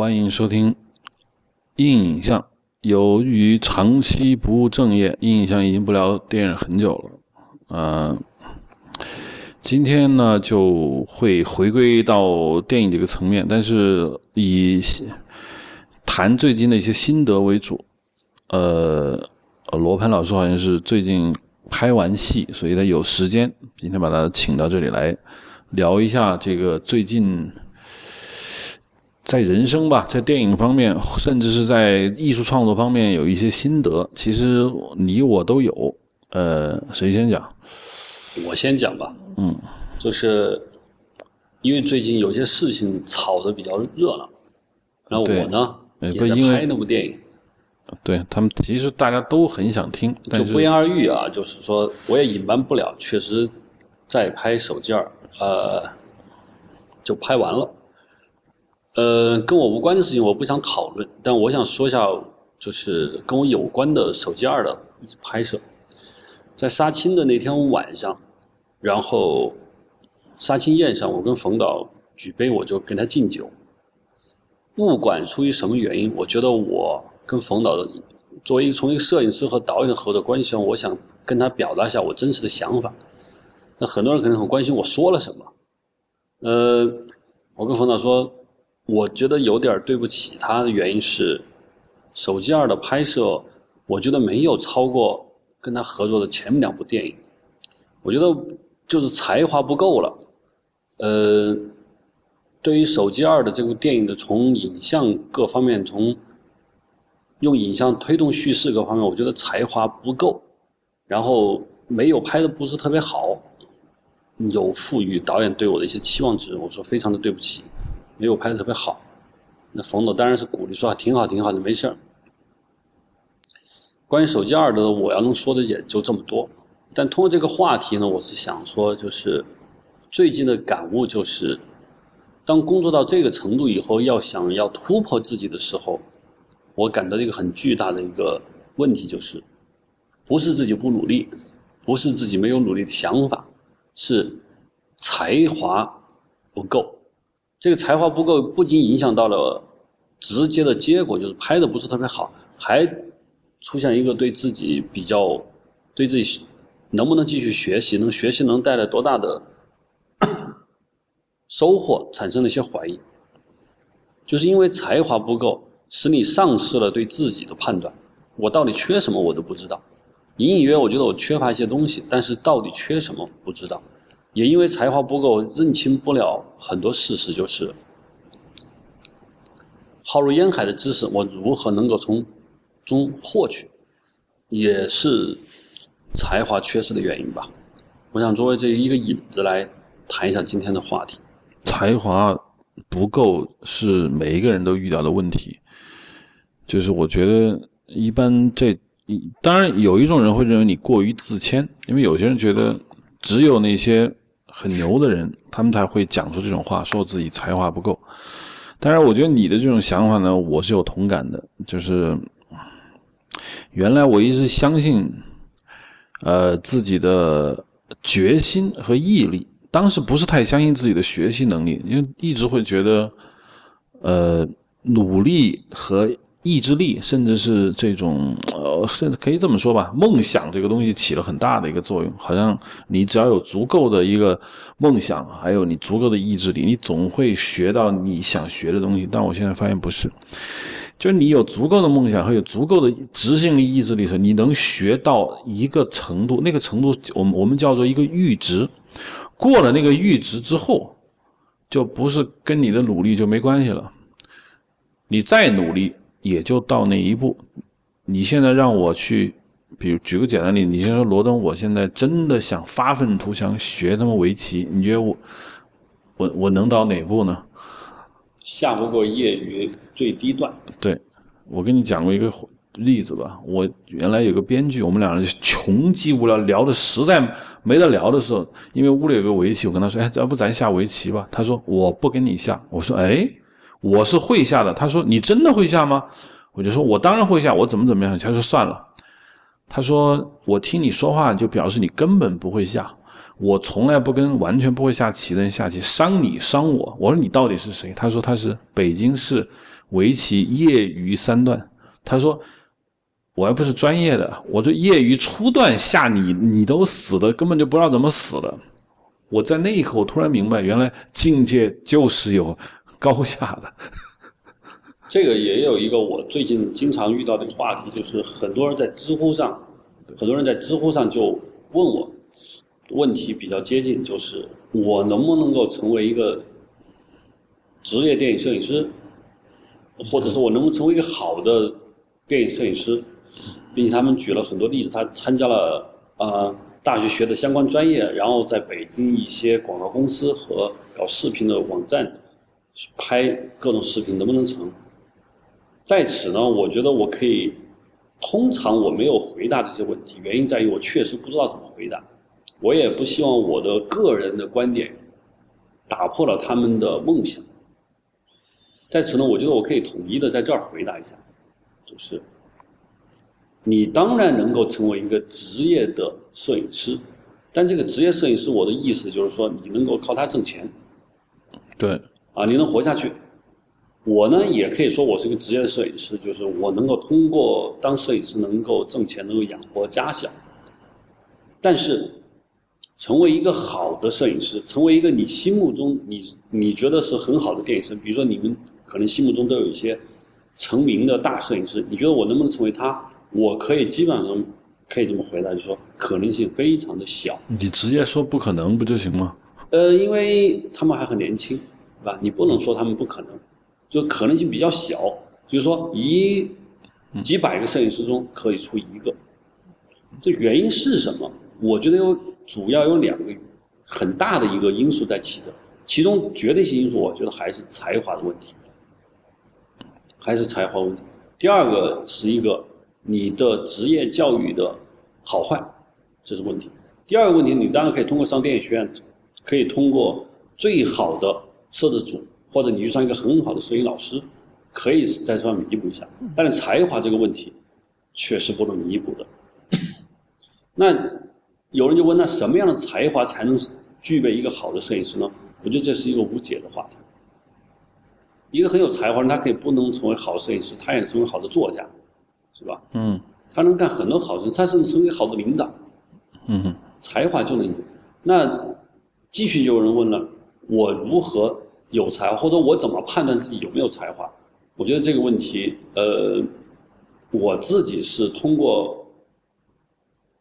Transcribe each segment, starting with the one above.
欢迎收听硬影像。由于长期不务正业，硬影像已经不聊电影很久了。嗯，今天呢就会回归到电影这个层面，但是以谈最近的一些心得为主。呃，罗盘老师好像是最近拍完戏，所以他有时间，今天把他请到这里来聊一下这个最近。在人生吧，在电影方面，甚至是在艺术创作方面，有一些心得。其实你我都有。呃，谁先讲？我先讲吧。嗯，就是因为最近有些事情炒得比较热闹，然后我呢也在拍那部电影。对他们，其实大家都很想听，就不言而喻啊。就是说，我也隐瞒不了，确实在拍手机儿，呃，就拍完了。呃，跟我无关的事情我不想讨论，但我想说一下，就是跟我有关的手机二的拍摄，在杀青的那天晚上，然后杀青宴上，我跟冯导举杯，我就跟他敬酒。不管出于什么原因，我觉得我跟冯导作为从一个摄影师和导演的合作关系上，我想跟他表达一下我真实的想法。那很多人可能很关心我说了什么，呃，我跟冯导说。我觉得有点对不起他的原因是，手机二的拍摄，我觉得没有超过跟他合作的前两部电影，我觉得就是才华不够了。呃，对于手机二的这部电影的从影像各方面，从用影像推动叙事各方面，我觉得才华不够，然后没有拍的不是特别好，有赋予导演对我的一些期望值，我说非常的对不起。没有拍的特别好，那冯导当然是鼓励说啊挺好挺好的没事儿。关于手机二的，我要能说的也就这么多。但通过这个话题呢，我是想说，就是最近的感悟就是，当工作到这个程度以后，要想要突破自己的时候，我感到一个很巨大的一个问题就是，不是自己不努力，不是自己没有努力的想法，是才华不够。这个才华不够，不仅影响到了直接的结果，就是拍的不是特别好，还出现一个对自己比较，对自己能不能继续学习，能学习能带来多大的 收获，产生了一些怀疑。就是因为才华不够，使你丧失了对自己的判断。我到底缺什么，我都不知道。隐隐约，我觉得我缺乏一些东西，但是到底缺什么，不知道。也因为才华不够，认清不了很多事实，就是浩如烟海的知识，我如何能够从中获取，也是才华缺失的原因吧。我想作为这一个引子来谈一下今天的话题。才华不够是每一个人都遇到的问题，就是我觉得一般这当然有一种人会认为你过于自谦，因为有些人觉得只有那些。很牛的人，他们才会讲出这种话，说自己才华不够。当然，我觉得你的这种想法呢，我是有同感的。就是原来我一直相信，呃，自己的决心和毅力。当时不是太相信自己的学习能力，因为一直会觉得，呃，努力和。意志力，甚至是这种呃，甚至可以这么说吧，梦想这个东西起了很大的一个作用。好像你只要有足够的一个梦想，还有你足够的意志力，你总会学到你想学的东西。但我现在发现不是，就是你有足够的梦想和有足够的执行力、意志力的时候，你能学到一个程度，那个程度，我们我们叫做一个阈值。过了那个阈值之后，就不是跟你的努力就没关系了。你再努力。也就到那一步。你现在让我去，比如举个简单例，你先说罗登，我现在真的想发愤图强学他妈围棋，你觉得我，我我能到哪步呢？下不过业余最低段。对，我跟你讲过一个例子吧。我原来有个编剧，我们两人穷极无聊，聊的实在没得聊的时候，因为屋里有个围棋，我跟他说：“哎，要不咱下围棋吧？”他说：“我不跟你下。”我说：“哎。”我是会下的，他说你真的会下吗？我就说我当然会下，我怎么怎么样？他说算了，他说我听你说话就表示你根本不会下，我从来不跟完全不会下棋的人下棋，伤你伤我。我说你到底是谁？他说他是北京市围棋业余三段。他说：“我又不是专业的，我这业余初段下你，你都死的，根本就不知道怎么死的。”我在那一刻，我突然明白，原来境界就是有高下的。这个也有一个我最近经常遇到的话题，就是很多人在知乎上，很多人在知乎上就问我，问题比较接近，就是我能不能够成为一个职业电影摄影师，或者说我能不能成为一个好的电影摄影师，并且他们举了很多例子，他参加了啊。大学学的相关专业，然后在北京一些广告公司和搞视频的网站拍各种视频，能不能成？在此呢，我觉得我可以，通常我没有回答这些问题，原因在于我确实不知道怎么回答，我也不希望我的个人的观点打破了他们的梦想。在此呢，我觉得我可以统一的在这儿回答一下，就是。你当然能够成为一个职业的摄影师，但这个职业摄影师，我的意思就是说，你能够靠它挣钱，对，啊，你能活下去。我呢，也可以说我是一个职业的摄影师，就是我能够通过当摄影师能够挣钱，能够养活家小。但是，成为一个好的摄影师，成为一个你心目中你你觉得是很好的电影师，比如说你们可能心目中都有一些成名的大摄影师，你觉得我能不能成为他？我可以基本上可以这么回答，就说可能性非常的小。你直接说不可能不就行吗？呃，因为他们还很年轻，对吧？你不能说他们不可能，就可能性比较小。就是说，一几百个摄影师中可以出一个，这原因是什么？我觉得有主要有两个很大的一个因素在起着，其中绝对性因素，我觉得还是才华的问题，还是才华问题。第二个是一个。你的职业教育的好坏，这是问题。第二个问题，你当然可以通过上电影学院，可以通过最好的摄制组，或者你遇上一个很好的摄影老师，可以在这上弥补一下。但是才华这个问题，确实不能弥补的。那有人就问：那什么样的才华才能具备一个好的摄影师呢？我觉得这是一个无解的话题。一个很有才华人，他可以不能成为好摄影师，他也能成为好的作家。是吧？嗯，他能干很多好事，他甚至成为好的领导。嗯，才华就能有。那继续有人问了，我如何有才，或者我怎么判断自己有没有才华？我觉得这个问题，呃，我自己是通过，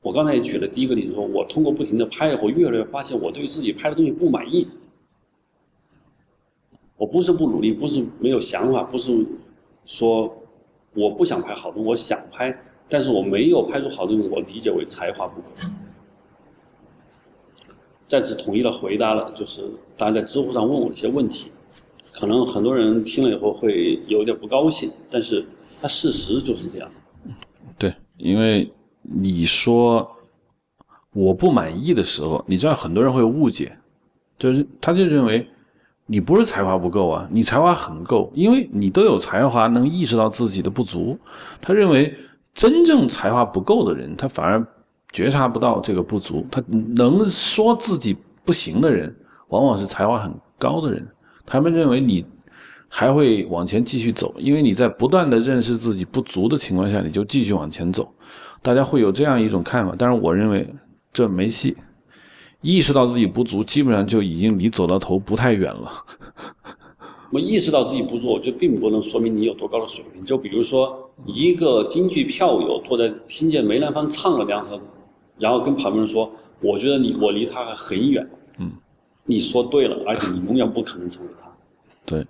我刚才也举了第一个例子，说我通过不停的拍，我越来越发现我对自己拍的东西不满意。我不是不努力，不是没有想法，不是说。我不想拍好东西，我想拍，但是我没有拍出好东西，我理解为才华不够。在此统一的回答了，就是大家在知乎上问我一些问题，可能很多人听了以后会有点不高兴，但是他事实就是这样。对，因为你说我不满意的时候，你知道很多人会误解，就是他就认为。你不是才华不够啊，你才华很够，因为你都有才华，能意识到自己的不足。他认为真正才华不够的人，他反而觉察不到这个不足。他能说自己不行的人，往往是才华很高的人。他们认为你还会往前继续走，因为你在不断的认识自己不足的情况下，你就继续往前走。大家会有这样一种看法，但是我认为这没戏。意识到自己不足，基本上就已经离走到头不太远了。我意识到自己不足，就并不能说明你有多高的水平。就比如说，一个京剧票友坐在听见梅兰芳唱了两首，然后跟旁边人说：“我觉得你我离他还很远。”嗯，你说对了，而且你永远不可能成为他。对，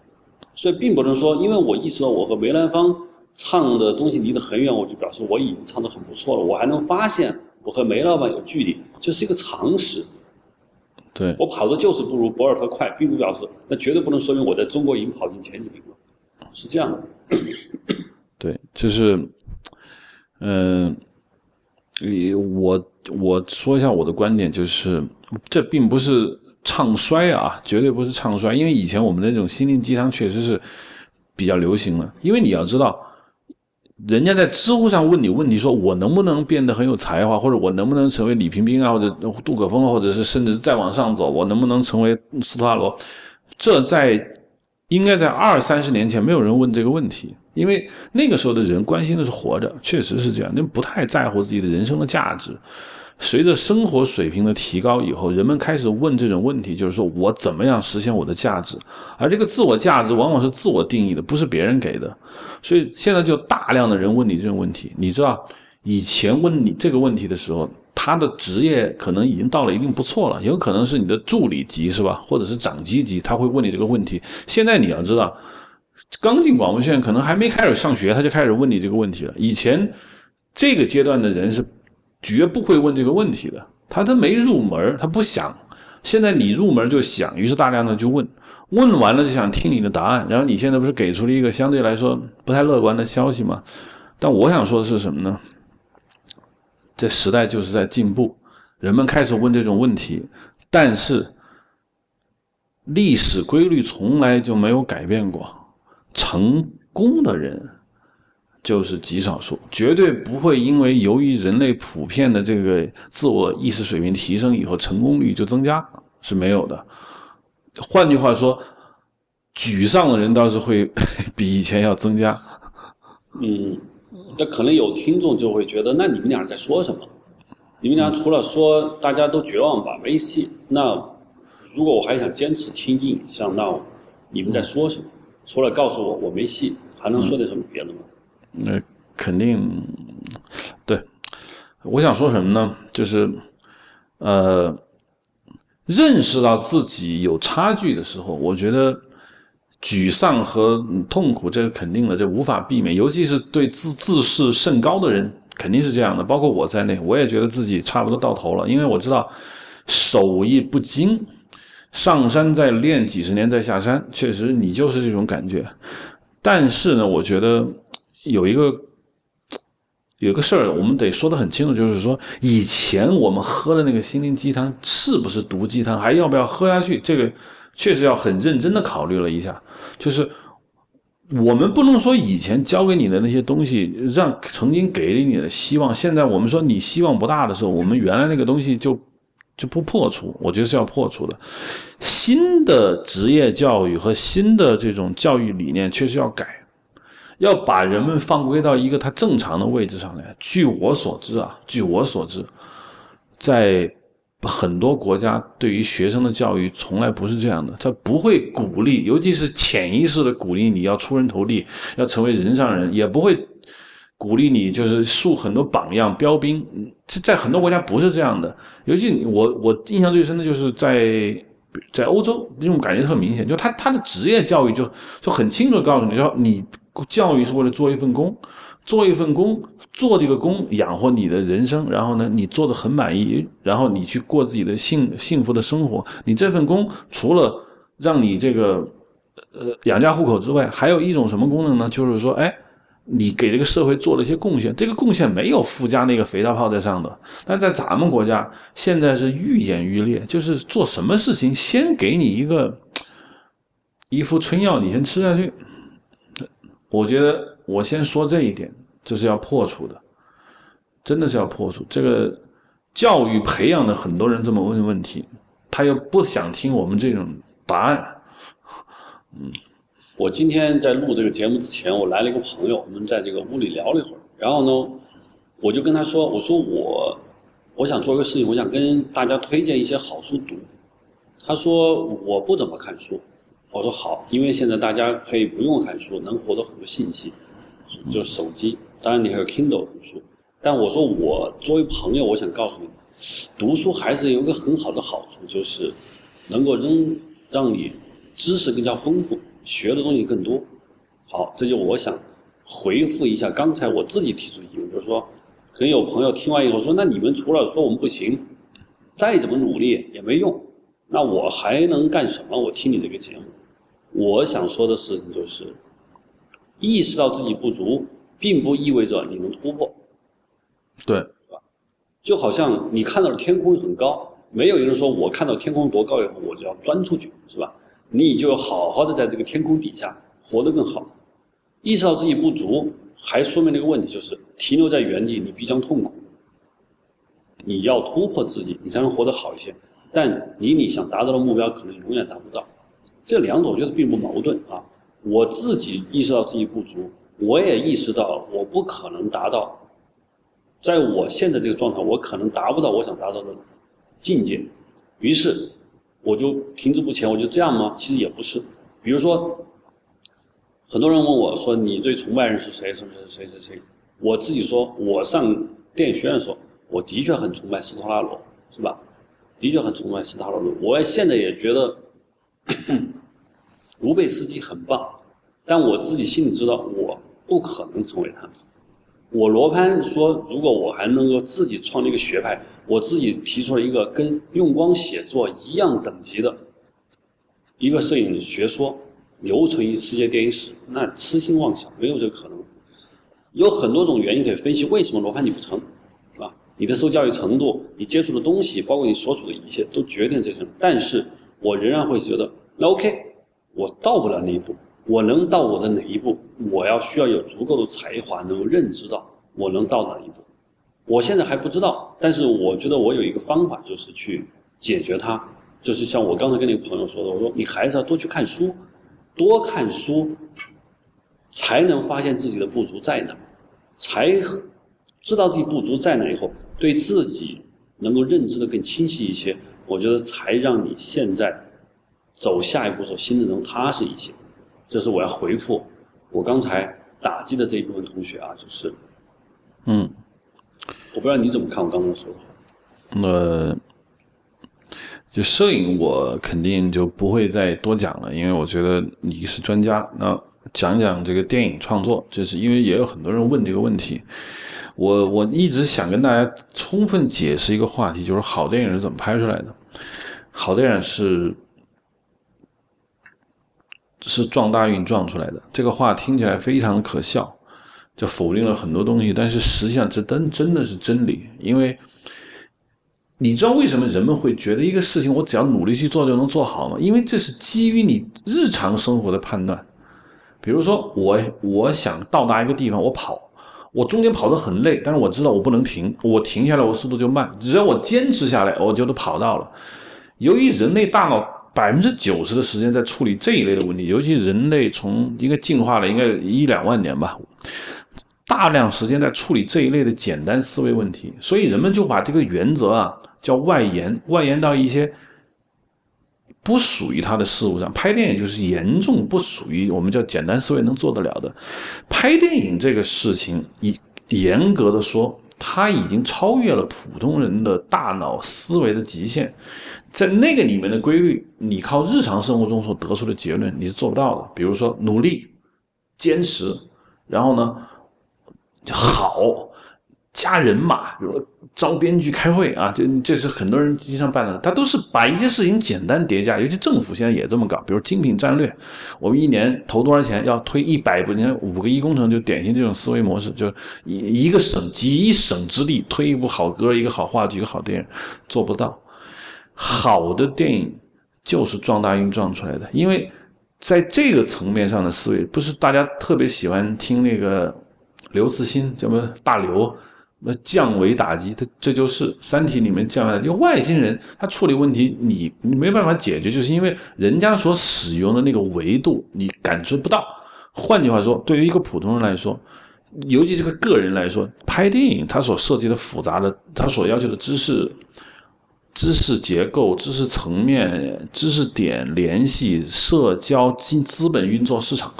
所以并不能说，因为我意识到我和梅兰芳唱的东西离得很远，我就表示我已经唱得很不错了。我还能发现我和梅老板有距离，这是一个常识。对我跑的就是不如博尔特快，并不表示那绝对不能说明我在中国已经跑进前几名了，是这样的。对，就是，嗯，你我我说一下我的观点，就是这并不是唱衰啊，绝对不是唱衰，因为以前我们的那种心灵鸡汤确实是比较流行的，因为你要知道。人家在知乎上问你问题，说我能不能变得很有才华，或者我能不能成为李冰冰啊，或者杜可风，或者是甚至再往上走，我能不能成为斯特拉罗？这在应该在二三十年前没有人问这个问题，因为那个时候的人关心的是活着，确实是这样，人不太在乎自己的人生的价值。随着生活水平的提高以后，人们开始问这种问题，就是说我怎么样实现我的价值？而这个自我价值往往是自我定义的，不是别人给的。所以现在就大量的人问你这种问题。你知道，以前问你这个问题的时候，他的职业可能已经到了一定不错了，有可能是你的助理级是吧，或者是长级级，他会问你这个问题。现在你要知道，刚进广播线，可能还没开始上学，他就开始问你这个问题了。以前这个阶段的人是。绝不会问这个问题的，他都没入门，他不想。现在你入门就想，于是大量的就问，问完了就想听你的答案。然后你现在不是给出了一个相对来说不太乐观的消息吗？但我想说的是什么呢？这时代就是在进步，人们开始问这种问题，但是历史规律从来就没有改变过，成功的人。就是极少数，绝对不会因为由于人类普遍的这个自我意识水平提升以后，成功率就增加是没有的。换句话说，沮丧的人倒是会 比以前要增加。嗯，那可能有听众就会觉得，那你们俩在说什么？你们俩除了说大家都绝望吧，没戏。那如果我还想坚持听印象，那你们在说什么？除了告诉我我没戏，还能说点什么别的吗？那肯定，对，我想说什么呢？就是，呃，认识到自己有差距的时候，我觉得沮丧和痛苦这是肯定的，这无法避免。尤其是对自自视甚高的人，肯定是这样的。包括我在内，我也觉得自己差不多到头了，因为我知道手艺不精，上山再练几十年再下山，确实你就是这种感觉。但是呢，我觉得。有一个有个事儿，我们得说的很清楚，就是说，以前我们喝的那个心灵鸡汤是不是毒鸡汤，还要不要喝下去？这个确实要很认真的考虑了一下。就是我们不能说以前教给你的那些东西，让曾经给你的希望，现在我们说你希望不大的时候，我们原来那个东西就就不破除。我觉得是要破除的。新的职业教育和新的这种教育理念确实要改。要把人们放归到一个他正常的位置上来。据我所知啊，据我所知，在很多国家对于学生的教育从来不是这样的，他不会鼓励，尤其是潜意识的鼓励你要出人头地，要成为人上人，也不会鼓励你就是树很多榜样、标兵。这在很多国家不是这样的。尤其我我印象最深的就是在在欧洲，那种感觉特明显，就他他的职业教育就就很清楚告诉你说你。教育是为了做一份工，做一份工，做这个工养活你的人生，然后呢，你做的很满意，然后你去过自己的幸幸福的生活。你这份工除了让你这个呃养家糊口之外，还有一种什么功能呢？就是说，哎，你给这个社会做了一些贡献，这个贡献没有附加那个肥皂泡在上的。但在咱们国家，现在是愈演愈烈，就是做什么事情先给你一个一副春药，你先吃下去。我觉得我先说这一点，这是要破除的，真的是要破除。这个教育培养的很多人这么问问题，他又不想听我们这种答案。嗯，我今天在录这个节目之前，我来了一个朋友，我们在这个屋里聊了一会儿。然后呢，我就跟他说：“我说我我想做个事情，我想跟大家推荐一些好书读。”他说：“我不怎么看书。”我说好，因为现在大家可以不用看书，能获得很多信息，就是手机。当然你还有 Kindle 读书，但我说我作为朋友，我想告诉你，读书还是有一个很好的好处，就是能够让让你知识更加丰富，学的东西更多。好，这就我想回复一下刚才我自己提出疑问，就是说，可能有朋友听完以后说，那你们除了说我们不行，再怎么努力也没用，那我还能干什么？我听你这个节目。我想说的事情就是，意识到自己不足，并不意味着你能突破。对，是吧？就好像你看到的天空很高，没有一个人说我看到天空多高以后我就要钻出去，是吧？你就好好的在这个天空底下活得更好。意识到自己不足，还说明了一个问题，就是停留在原地你必将痛苦。你要突破自己，你才能活得好一些。但离你想达到的目标可能永远达不到。这两种我觉得并不矛盾啊。我自己意识到自己不足，我也意识到我不可能达到，在我现在这个状态，我可能达不到我想达到的境界。于是我就停滞不前，我就这样吗？其实也不是。比如说，很多人问我说：“你最崇拜人是谁？什么谁谁谁？”我自己说，我上电影学院的时候，我的确很崇拜斯托拉罗，是吧？的确很崇拜斯托拉罗。我现在也觉得卢贝斯基很棒，但我自己心里知道，我不可能成为他。我罗盘说，如果我还能够自己创立一个学派，我自己提出了一个跟用光写作一样等级的一个摄影学说，留存于世界电影史，那痴心妄想，没有这个可能。有很多种原因可以分析为什么罗盘你不成，啊，你的受教育程度，你接触的东西，包括你所处的一切，都决定这些。但是我仍然会觉得，那 OK，我到不了那一步，我能到我的哪一步？我要需要有足够的才华，能够认知到我能到哪一步。我现在还不知道，但是我觉得我有一个方法，就是去解决它，就是像我刚才跟那个朋友说的，我说你还是要多去看书，多看书。才能发现自己的不足在哪，才知道自己不足在哪以后，对自己能够认知的更清晰一些。我觉得才让你现在走下一步时候心里能踏实一些。这是我要回复我刚才打击的这一部分同学啊，就是，嗯，我不知道你怎么看我刚刚说的话。呃，就摄影我肯定就不会再多讲了，因为我觉得你是专家。那讲讲这个电影创作，就是因为也有很多人问这个问题，我我一直想跟大家充分解释一个话题，就是好电影是怎么拍出来的？好电影是是撞大运撞出来的。这个话听起来非常的可笑，就否定了很多东西，但是实际上这真真的是真理。因为你知道为什么人们会觉得一个事情我只要努力去做就能做好吗？因为这是基于你日常生活的判断。比如说，我我想到达一个地方，我跑，我中间跑得很累，但是我知道我不能停，我停下来，我速度就慢。只要我坚持下来，我就都跑到了。由于人类大脑百分之九十的时间在处理这一类的问题，尤其人类从应该进化了应该一两万年吧，大量时间在处理这一类的简单思维问题，所以人们就把这个原则啊叫外延，外延到一些。不属于他的事物上，拍电影就是严重不属于我们叫简单思维能做得了的。拍电影这个事情，以严格的说，它已经超越了普通人的大脑思维的极限。在那个里面的规律，你靠日常生活中所得出的结论，你是做不到的。比如说努力、坚持，然后呢，好。加人马，比如招编剧开会啊，这这是很多人经常办的。他都是把一些事情简单叠加，尤其政府现在也这么搞。比如精品战略，我们一年投多少钱，要推一百部，你看五个亿工程就典型这种思维模式，就一一个省集一省之力推一部好歌、一个好话剧、一个好电影，做不到。好的电影就是撞大运撞出来的，因为在这个层面上的思维，不是大家特别喜欢听那个刘慈欣，叫什么大刘。那降维打击，它这就是《三体》里面降维因为。外星人他处理问题，你你没办法解决，就是因为人家所使用的那个维度你感知不到。换句话说，对于一个普通人来说，尤其这个个人来说，拍电影他所涉及的复杂的，他所要求的知识、知识结构、知识层面、知识点联系、社交、资资本运作、市场，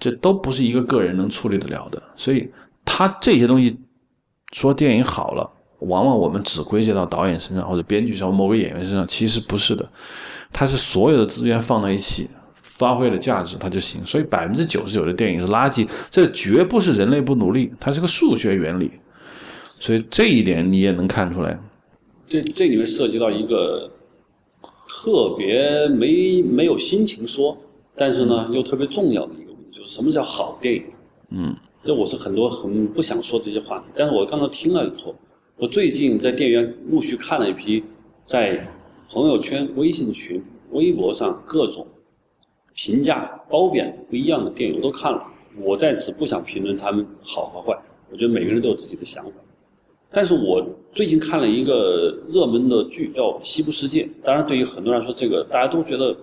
这都不是一个个人能处理得了的。所以，他这些东西。说电影好了，往往我们只归结到导演身上或者编剧上某个演员身上，其实不是的，它是所有的资源放在一起，发挥了价值，它就行。所以百分之九十九的电影是垃圾，这绝不是人类不努力，它是个数学原理。所以这一点你也能看出来。这这里面涉及到一个特别没没有心情说，但是呢又特别重要的一个问题，就是什么叫好电影？嗯。这我是很多很不想说这些话题，但是我刚才听了以后，我最近在电影院陆续看了一批，在朋友圈、微信群、微博上各种评价褒贬不一样的电影，我都看了。我在此不想评论他们好和坏，我觉得每个人都有自己的想法。但是我最近看了一个热门的剧，叫《西部世界》，当然对于很多人来说，这个大家都觉得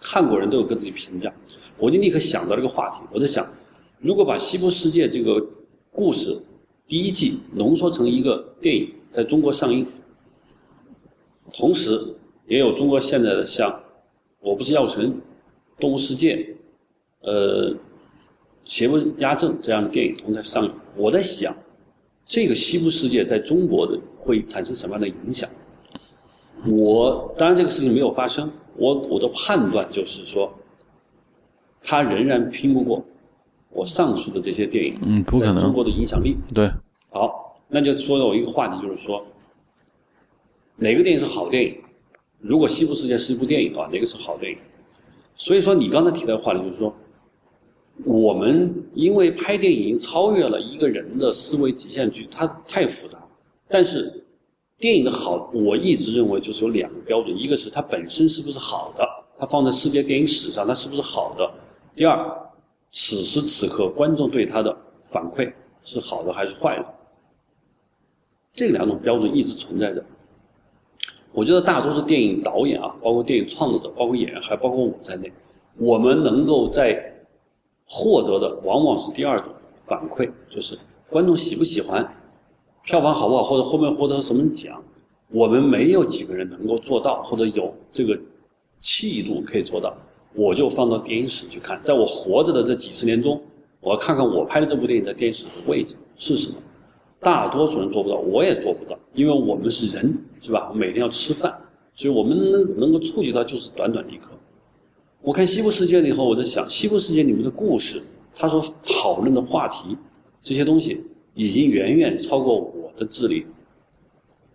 看过人都有各自己评价。我就立刻想到这个话题，我在想，如果把《西部世界》这个故事第一季浓缩成一个电影，在中国上映，同时也有中国现在的像《我不是药神》《动物世界》呃《邪不压正》这样的电影同时上映，我在想，这个《西部世界》在中国的会产生什么样的影响？我当然这个事情没有发生，我我的判断就是说。它仍然拼不过我上述的这些电影，嗯，不可能。中国的影响力，对。好，那就说到我一个话题，就是说，哪个电影是好电影？如果《西部世界》是一部电影的话，哪个是好电影？所以说，你刚才提到的话题就是说，我们因为拍电影超越了一个人的思维极限区，它太复杂。但是，电影的好，我一直认为就是有两个标准：一个是它本身是不是好的，它放在世界电影史上，它是不是好的？第二，此时此刻观众对他的反馈是好的还是坏的？这两种标准一直存在着。我觉得大多数电影导演啊，包括电影创作者，包括演员，还包括我在内，我们能够在获得的往往是第二种反馈，就是观众喜不喜欢，票房好不好，或者后面获得什么奖，我们没有几个人能够做到，或者有这个气度可以做到。我就放到电影史去看，在我活着的这几十年中，我要看看我拍的这部电影在电影史的位置是什么。大多数人做不到，我也做不到，因为我们是人，是吧？我每天要吃饭，所以我们能能够触及到就是短短的一刻。我看《西部世界》了以后，我在想，《西部世界》里面的故事，他所讨论的话题，这些东西已经远远超过我的智力。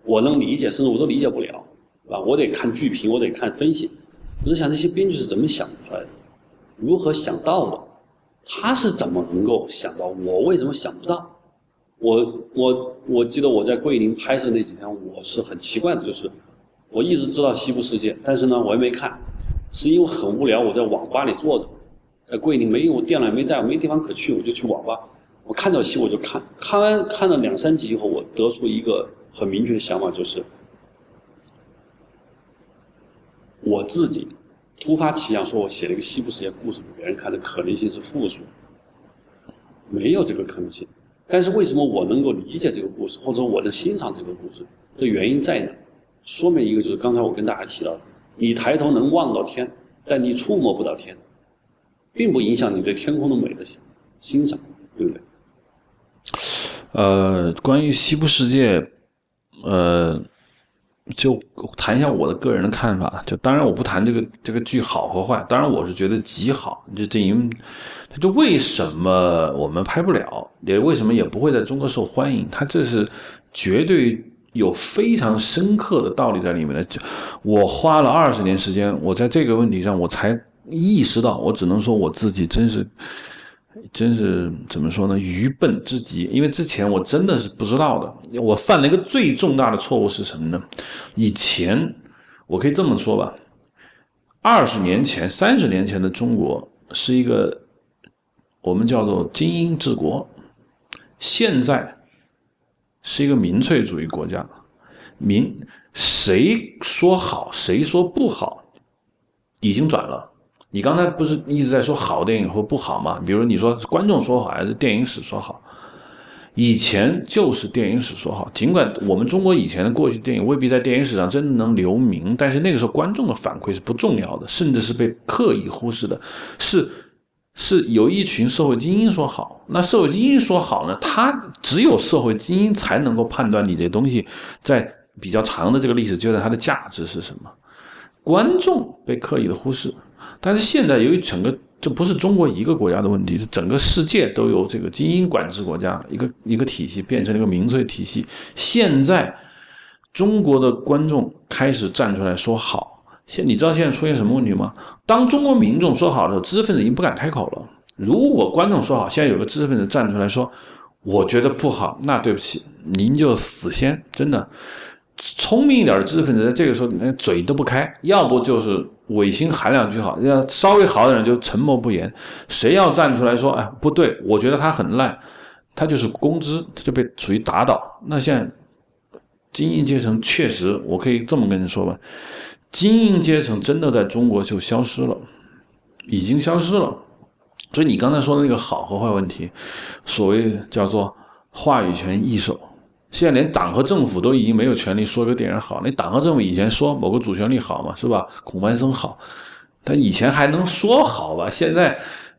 我能理解，甚至我都理解不了，啊，我得看剧评，我得看分析。我在想这些编剧是怎么想出来的，如何想到的？他是怎么能够想到？我为什么想不到？我我我记得我在桂林拍摄那几天，我是很奇怪的，就是我一直知道《西部世界》，但是呢，我也没看，是因为很无聊，我在网吧里坐着，在桂林没有电脑没带，没地方可去，我就去网吧。我看到戏我就看，看完看了两三集以后，我得出一个很明确的想法，就是。我自己突发奇想，说我写了一个西部世界故事给别人看的可能性是负数，没有这个可能性。但是为什么我能够理解这个故事，或者我能欣赏这个故事的原因在哪？说明一个就是刚才我跟大家提到的：你抬头能望到天，但你触摸不到天，并不影响你对天空的美的欣赏，对不对？呃，关于西部世界，呃。就谈一下我的个人的看法，就当然我不谈这个这个剧好和坏，当然我是觉得极好。就这因为，就为什么我们拍不了，也为什么也不会在中国受欢迎？它这是绝对有非常深刻的道理在里面的。就我花了二十年时间，我在这个问题上我才意识到，我只能说我自己真是。真是怎么说呢？愚笨之极。因为之前我真的是不知道的。我犯了一个最重大的错误是什么呢？以前我可以这么说吧，二十年前、三十年前的中国是一个我们叫做精英治国，现在是一个民粹主义国家。民谁说好，谁说不好，已经转了。你刚才不是一直在说好电影或不好吗？比如你说观众说好还是电影史说好？以前就是电影史说好，尽管我们中国以前的过去电影未必在电影史上真的能留名，但是那个时候观众的反馈是不重要的，甚至是被刻意忽视的。是是有一群社会精英说好，那社会精英说好呢？他只有社会精英才能够判断你这东西在比较长的这个历史阶段它的价值是什么。观众被刻意的忽视。但是现在由于整个这不是中国一个国家的问题，是整个世界都由这个精英管制国家一个一个体系变成了一个民粹体系。现在中国的观众开始站出来说好，现你知道现在出现什么问题吗？当中国民众说好的时候，知识分子已经不敢开口了。如果观众说好，现在有个知识分子站出来说，我觉得不好，那对不起，您就死先，真的。聪明一点的知识分子在这个时候连嘴都不开，要不就是违心喊两句好，要稍微好点人就沉默不言。谁要站出来说，哎，不对，我觉得他很烂，他就是公知，他就被属于打倒。那现在精英阶层确实，我可以这么跟你说吧，精英阶层真的在中国就消失了，已经消失了。所以你刚才说的那个好和坏问题，所谓叫做话语权易手，现在连党和政府都已经没有权利说一个电影好。那党和政府以前说某个主旋律好嘛，是吧？孔繁森好，但以前还能说好吧？现在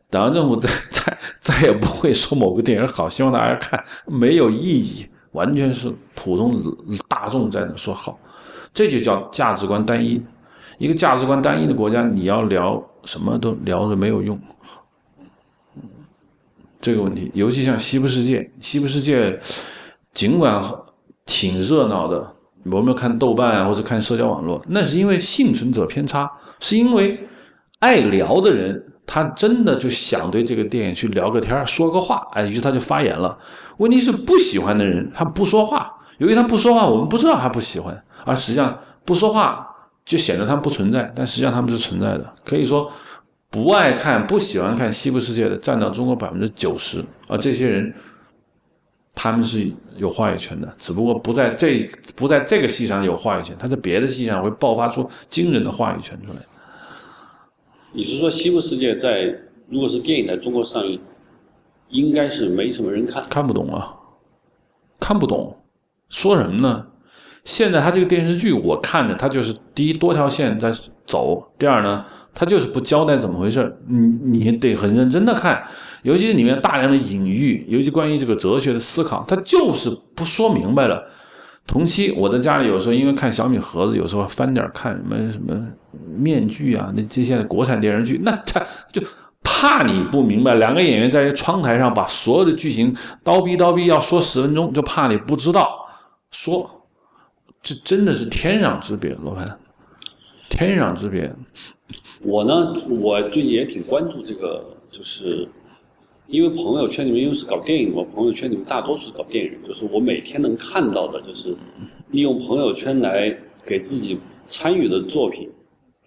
党和政府再再 再也不会说某个电影好，希望大家看，没有意义，完全是普通大众在那说好，这就叫价值观单一。一个价值观单一的国家，你要聊什么都聊着没有用。这个问题，尤其像西部世界，西部世界尽管挺热闹的，我们看豆瓣啊，或者看社交网络，那是因为幸存者偏差，是因为爱聊的人，他真的就想对这个电影去聊个天说个话，哎，于是他就发言了。问题是不喜欢的人，他不说话，由于他不说话，我们不知道他不喜欢，而实际上不说话就显得他们不存在，但实际上他们是存在的，可以说。不爱看、不喜欢看西部世界的占到中国百分之九十，而这些人，他们是有话语权的，只不过不在这不在这个戏上有话语权，他在别的戏上会爆发出惊人的话语权出来。你是说西部世界在如果是电影在中国上映，应该是没什么人看，看不懂啊，看不懂，说什么呢？现在他这个电视剧我看着，他就是第一多条线在走，第二呢。他就是不交代怎么回事你你得很认真的看，尤其是里面大量的隐喻，尤其关于这个哲学的思考，他就是不说明白了。同期我在家里有时候因为看小米盒子，有时候翻点看什么什么面具啊，那这些国产电视剧，那他就怕你不明白。两个演员在窗台上把所有的剧情叨逼叨逼要说十分钟，就怕你不知道说，这真的是天壤之别，罗盘，天壤之别。我呢，我最近也挺关注这个，就是因为朋友圈里面因为是搞电影嘛，朋友圈里面大多数是搞电影，就是我每天能看到的，就是利用朋友圈来给自己参与的作品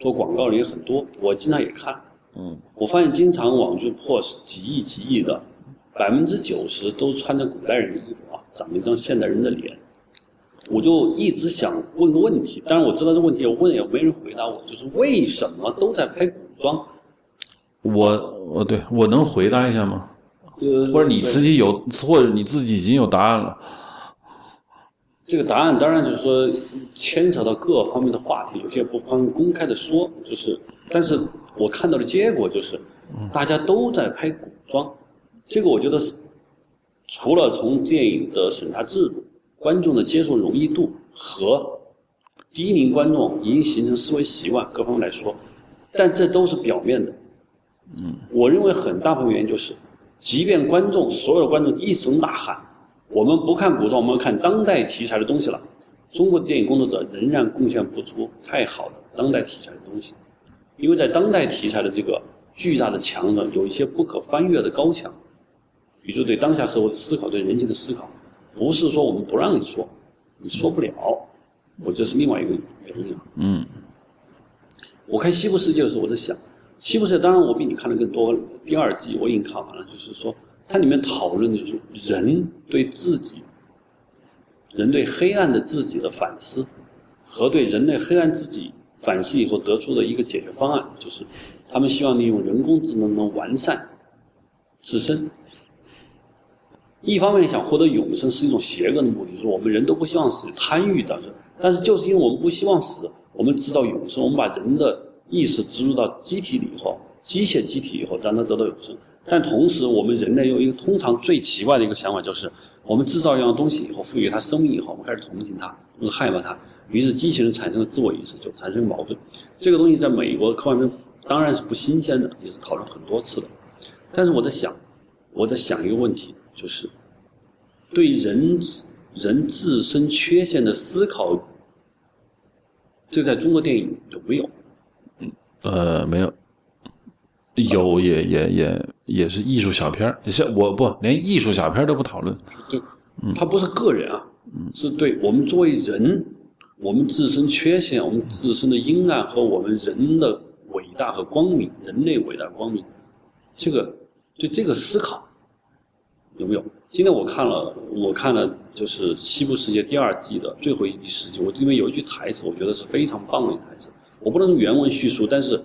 做广告的也很多，我经常也看。嗯，我发现经常网剧破几亿几亿的，百分之九十都穿着古代人的衣服啊，长了一张现代人的脸。我就一直想问个问题，当然我知道这问题，我问也没人回答我，就是为什么都在拍古装？我我对我能回答一下吗？呃，或者你自己有，或者你自己已经有答案了？这个答案当然就是说牵扯到各方面的话题，有些不方便公开的说，就是，但是我看到的结果就是，大家都在拍古装，这个我觉得是除了从电影的审查制度。观众的接受容易度和低龄观众已经形成思维习惯，各方面来说，但这都是表面的。嗯，我认为很大部分原因就是，即便观众所有观众一声呐喊，我们不看古装，我们要看当代题材的东西了。中国电影工作者仍然贡献不出太好的当代题材的东西，因为在当代题材的这个巨大的墙上，有一些不可翻越的高墙，比如对当下社会的思考，对人性的思考。不是说我们不让你说，你说不了，我这是另外一个原因啊。嗯，我看《西部世界》的时候，我在想，《西部世界》当然我比你看的更多。第二季我已经看完了，就是说它里面讨论的就是人对自己、人对黑暗的自己的反思，和对人类黑暗自己反思以后得出的一个解决方案，就是他们希望利用人工智能能完善自身。一方面想获得永生是一种邪恶的目的，就是我们人都不希望死，贪欲的。但是就是因为我们不希望死，我们制造永生，我们把人的意识植入到机体里以后，机械机体以后，让它得到永生。但同时，我们人类有一个通常最奇怪的一个想法，就是我们制造一样东西以后，赋予它生命以后，我们开始同情它，或者害怕它，于是机器人产生了自我意识，就产生矛盾。这个东西在美国科幻片当然是不新鲜的，也是讨论很多次的。但是我在想，我在想一个问题。就是对人人自身缺陷的思考，这在中国电影有没有？嗯，呃，没有，有也也也也是艺术小片儿。是我不连艺术小片都不讨论。对，他不是个人啊，是对我们作为人，我们自身缺陷，我们自身的阴暗和我们人的伟大和光明，人类伟大光明，这个对这个思考。有没有？今天我看了，我看了就是《西部世界》第二季的最后一第十集，我里面有一句台词，我觉得是非常棒的一台词。我不能用原文叙述，但是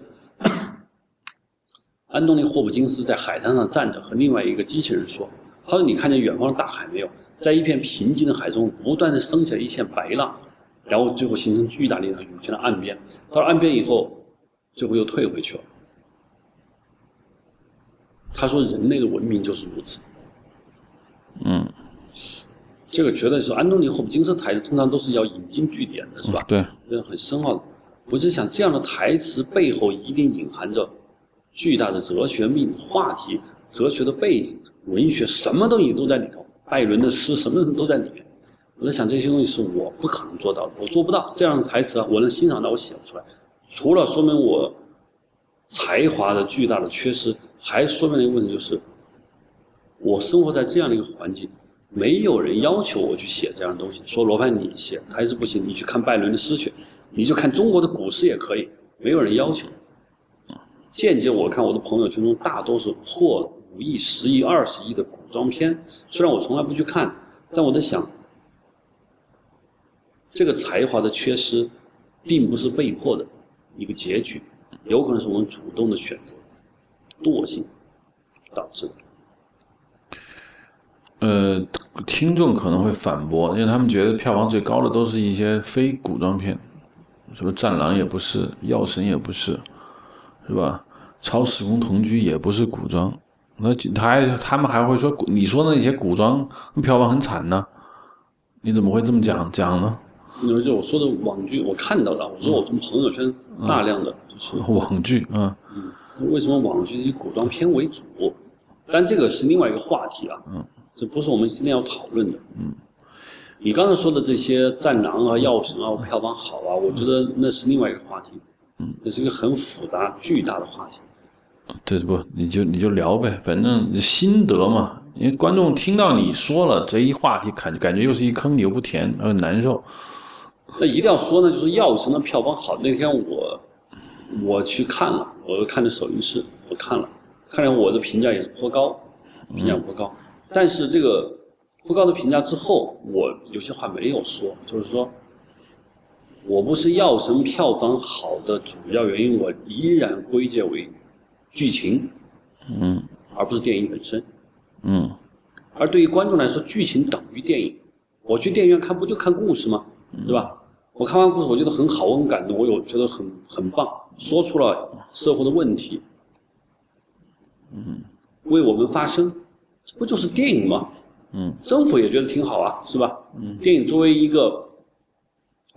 安东尼·霍普金斯在海滩上站着，和另外一个机器人说：“他说你看见远方的大海没有？在一片平静的海中，不断的升起了一线白浪，然后最后形成巨大力量涌向了岸边。到了岸边以后，最后又退回去了。”他说：“人类的文明就是如此。”嗯，这个觉得是安东尼·霍普金斯台词，通常都是要引经据典的，是吧？对，这很深奥的。我就想，这样的台词背后一定隐含着巨大的哲学命话题、哲学的背景、文学，什么东西都在里头。拜伦的诗，什么都在里面。我在想，这些东西是我不可能做到的，我做不到这样的台词啊，我能欣赏到，我写不出来。除了说明我才华的巨大的缺失，还说明了一个问题，就是我生活在这样的一个环境，没有人要求我去写这样的东西。说罗盘你写还是不行，你去看拜伦的诗去。你就看中国的股市也可以，没有人要求。间接我看我的朋友圈中大多数破五亿、十亿、二十亿的古装片，虽然我从来不去看，但我在想，这个才华的缺失，并不是被迫的一个结局，有可能是我们主动的选择、惰性导致的。呃，听众可能会反驳，因为他们觉得票房最高的都是一些非古装片。什么战狼也不是，药神也不是，是吧？超时空同居也不是古装，那他还他们还会说，你说的那些古装票房很惨呢？你怎么会这么讲讲呢？因为就我说的网剧，我看到了，我说我从朋友圈大量的就是 网剧啊，嗯，为什么网剧以古装片为主？但这个是另外一个话题啊，嗯，这不是我们今天要讨论的，嗯。你刚才说的这些战狼啊、药神啊，票房好啊，我觉得那是另外一个话题，嗯，那是一个很复杂、巨大的话题。对不？你就你就聊呗，反正心得嘛。因为观众听到你说了这一话题，感感觉又是一坑，你又不填，很难受。那一定要说呢，就是药神的票房好。那天我我去看了，我看的首映式，我看了，看来我的评价也是颇高，评价颇高。但是这个。不高的评价之后，我有些话没有说，就是说，我不是药神票房好的主要原因，我依然归结为剧情，嗯，而不是电影本身，嗯，而对于观众来说，剧情等于电影。我去电影院看不就看故事吗？对吧？我看完故事，我觉得很好，我很感动，我有觉得很很棒，说出了社会的问题，嗯，为我们发声，这不就是电影吗？嗯，政府也觉得挺好啊，是吧？嗯，电影作为一个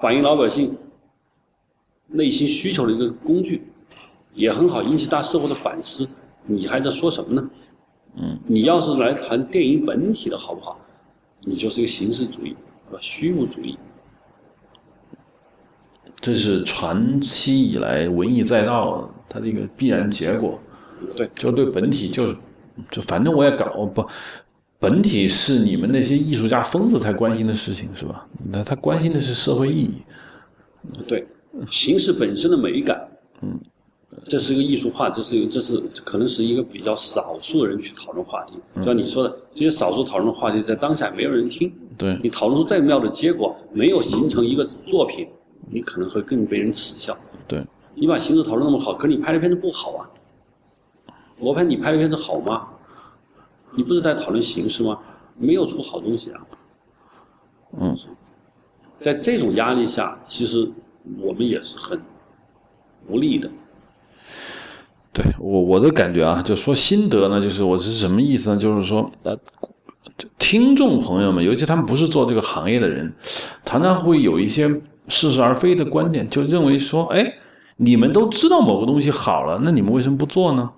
反映老百姓内心需求的一个工具，也很好，引起大社会的反思。你还在说什么呢？嗯，你要是来谈电影本体的好不好？你就是一个形式主义，啊，虚无主义。这是长期以来文艺再造它的一个必然结果。对，就对本体就是，就反正我也搞不。本体是你们那些艺术家疯子才关心的事情，是吧？那他关心的是社会意义。对，形式本身的美感，嗯，这是一个艺术化，这是这是可能是一个比较少数人去讨论话题。就像你说的，这些少数讨论的话题在当下没有人听。对你讨论出再妙的结果，没有形成一个作品，你可能会更被人耻笑。对，你把形式讨论那么好，可是你拍的片子不好啊。我拍你拍的片子好吗？你不是在讨论形式吗？没有出好东西啊。嗯，在这种压力下，其实我们也是很无力的。对我我的感觉啊，就说心得呢，就是我是什么意思呢？就是说，呃，听众朋友们，尤其他们不是做这个行业的人，常常会有一些似是而非的观点，就认为说，哎，你们都知道某个东西好了，那你们为什么不做呢？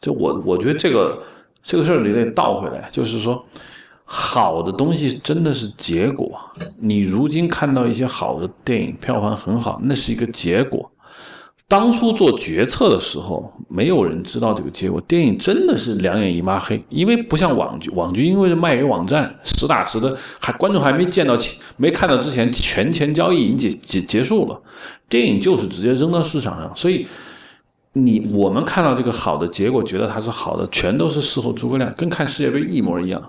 就我我觉得这个。这个事儿你得倒回来，就是说，好的东西真的是结果。你如今看到一些好的电影票房很好，那是一个结果。当初做决策的时候，没有人知道这个结果。电影真的是两眼一抹黑，因为不像网剧，网剧因为是卖给网站，实打实的，还观众还没见到钱，没看到之前，权钱交易已经结结结束了。电影就是直接扔到市场上，所以。你我们看到这个好的结果，觉得它是好的，全都是事后诸葛亮，跟看世界杯一模一样。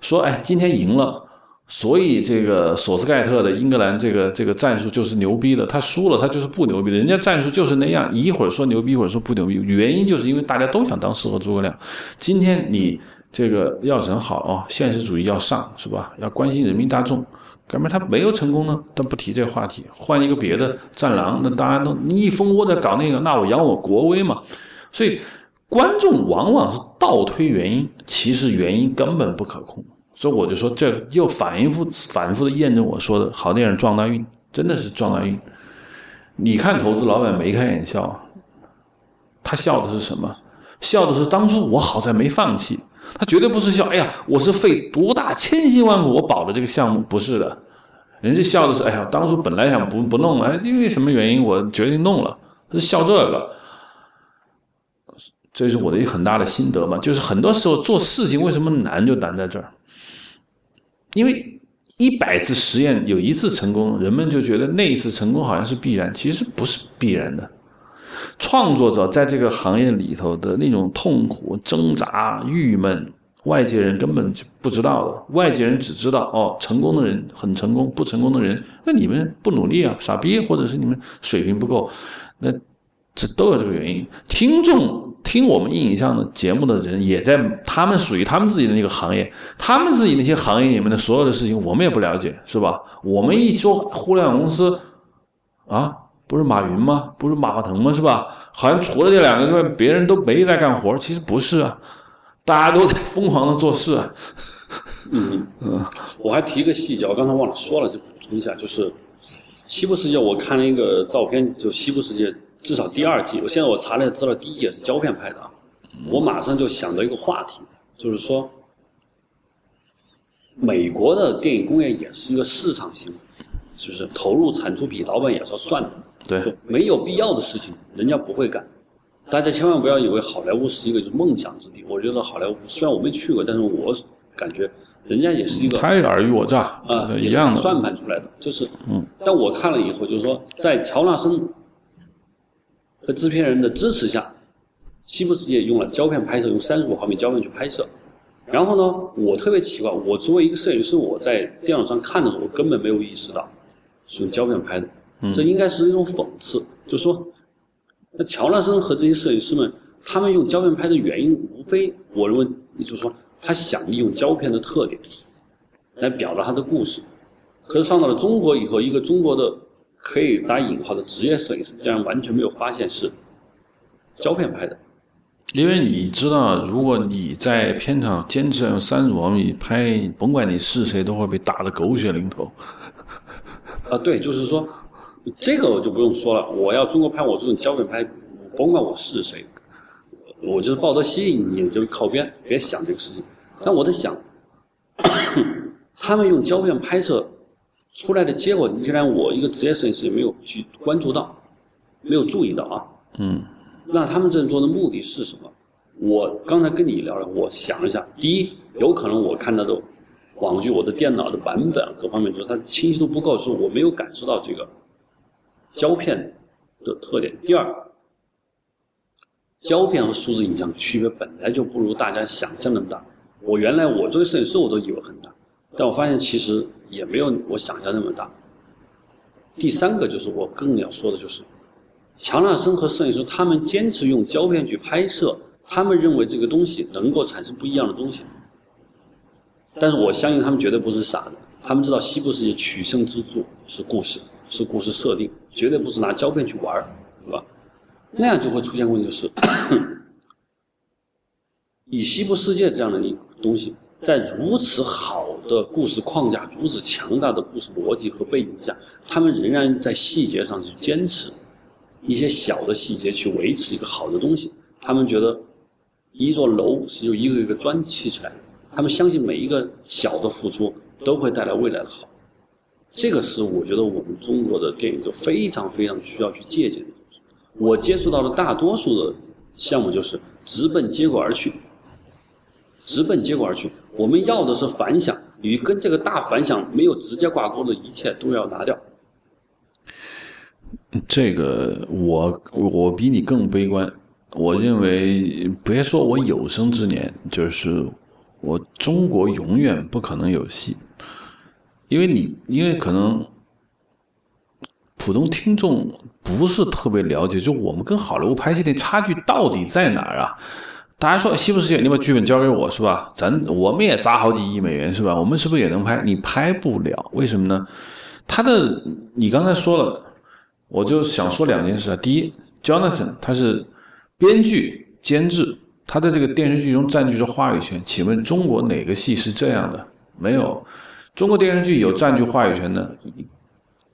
说，哎，今天赢了，所以这个索斯盖特的英格兰这个这个战术就是牛逼的，他输了他就是不牛逼的，人家战术就是那样，一会儿说牛逼，一会儿说不牛逼，原因就是因为大家都想当事后诸葛亮。今天你这个要人好哦，现实主义要上是吧？要关心人民大众，哥们他没有成功呢，但不提这个话题，换一个别的战狼，那大家都你一蜂窝在搞那个，那我扬我国威嘛。所以观众往往是倒推原因，其实原因根本不可控。所以我就说，这又反一复反复的验证我说的，好电影撞大运，真的是撞大运。你看投资老板眉开眼笑，他笑的是什么？笑的是当初我好在没放弃。他绝对不是笑，哎呀，我是费多大千辛万苦我保的这个项目，不是的。人家笑的是，哎呀，当初本来想不不弄了，因为什么原因我决定弄了，是笑这个。这是我的一个很大的心得嘛，就是很多时候做事情为什么难，就难在这儿。因为一百次实验有一次成功，人们就觉得那一次成功好像是必然，其实不是必然的。创作者在这个行业里头的那种痛苦、挣扎、郁闷，外界人根本就不知道的。外界人只知道哦，成功的人很成功，不成功的人，那你们不努力啊，傻逼，或者是你们水平不够，那这都有这个原因。听众。听我们影像的节目的人，也在他们属于他们自己的那个行业，他们自己那些行业里面的所有的事情，我们也不了解，是吧？我们一说互联网公司，啊，不是马云吗？不是马化腾吗？是吧？好像除了这两个，别人都没在干活。其实不是啊，大家都在疯狂的做事。啊。嗯嗯，我还提一个细节，我刚才忘了说了，就补充一下，就是西部世界，我看了一个照片，就西部世界。至少第二季，我现在我查了资料，第一也是胶片拍的啊。我马上就想到一个话题，就是说，美国的电影工业也是一个市场型，是不是？投入产出比，老板也是算的。对，没有必要的事情，人家不会干。大家千万不要以为好莱坞是一个就梦想之地。我觉得好莱坞虽然我没去过，但是我感觉人家也是一个。他尔虞我诈啊，一样的算盘出来的，就是。嗯。但我看了以后，就是说，在乔纳森。和制片人的支持下，西部世界用了胶片拍摄，用三十五毫米胶片去拍摄。然后呢，我特别奇怪，我作为一个摄影师，我在电脑上看的时候，我根本没有意识到是用胶片拍的。这应该是一种讽刺，就是说，那乔纳森和这些摄影师们，他们用胶片拍的原因，无非我认为，就是说，他想利用胶片的特点来表达他的故事。可是上到了中国以后，一个中国的。可以打引号的职业摄影师，竟然完全没有发现是胶片拍的。因为你知道，如果你在片场坚持用三十毫米拍，甭管你是谁，都会被打得狗血淋头。啊，对，就是说，这个我就不用说了。我要中国拍，我这种胶片拍，甭管我是谁，我就是抱着吸引你，就靠边，别想这个事情。但我在想，他们用胶片拍摄。出来的结果，你竟然我一个职业摄影师也没有去关注到，没有注意到啊。嗯。那他们这样做的目的是什么？我刚才跟你聊了，我想一下，第一，有可能我看到的网剧，我的电脑的版本各方面，就是它清晰度不够，是我没有感受到这个胶片的特点。第二，胶片和数字影像的区别本来就不如大家想象那么大。我原来我作为摄影师，我都以为很大，但我发现其实。也没有我想象那么大。第三个就是我更要说的就是，乔纳森和摄影师他们坚持用胶片去拍摄，他们认为这个东西能够产生不一样的东西。但是我相信他们绝对不是傻的，他们知道西部世界取胜之处是故事，是故事设定，绝对不是拿胶片去玩儿，是吧？那样就会出现问题，是以西部世界这样的一东西。在如此好的故事框架、如此强大的故事逻辑和背景下，他们仍然在细节上去坚持一些小的细节去维持一个好的东西。他们觉得一座楼是由一个一个砖砌起来，他们相信每一个小的付出都会带来未来的好。这个是我觉得我们中国的电影就非常非常需要去借鉴的东西。我接触到的大多数的项目就是直奔结果而去。直奔结果而去。我们要的是反响，与跟这个大反响没有直接挂钩的一切都要拿掉。这个我我比你更悲观。我认为，别说我有生之年，就是我中国永远不可能有戏。因为你因为可能普通听众不是特别了解，就我们跟好莱坞拍戏的差距到底在哪儿啊？大家说西部世界，你把剧本交给我是吧？咱我们也砸好几亿美元是吧？我们是不是也能拍？你拍不了，为什么呢？他的你刚才说了，我就想说两件事啊。第一，Jonathan 他是编剧监制，他在这个电视剧中占据着话语权。请问中国哪个戏是这样的？没有，中国电视剧有占据话语权的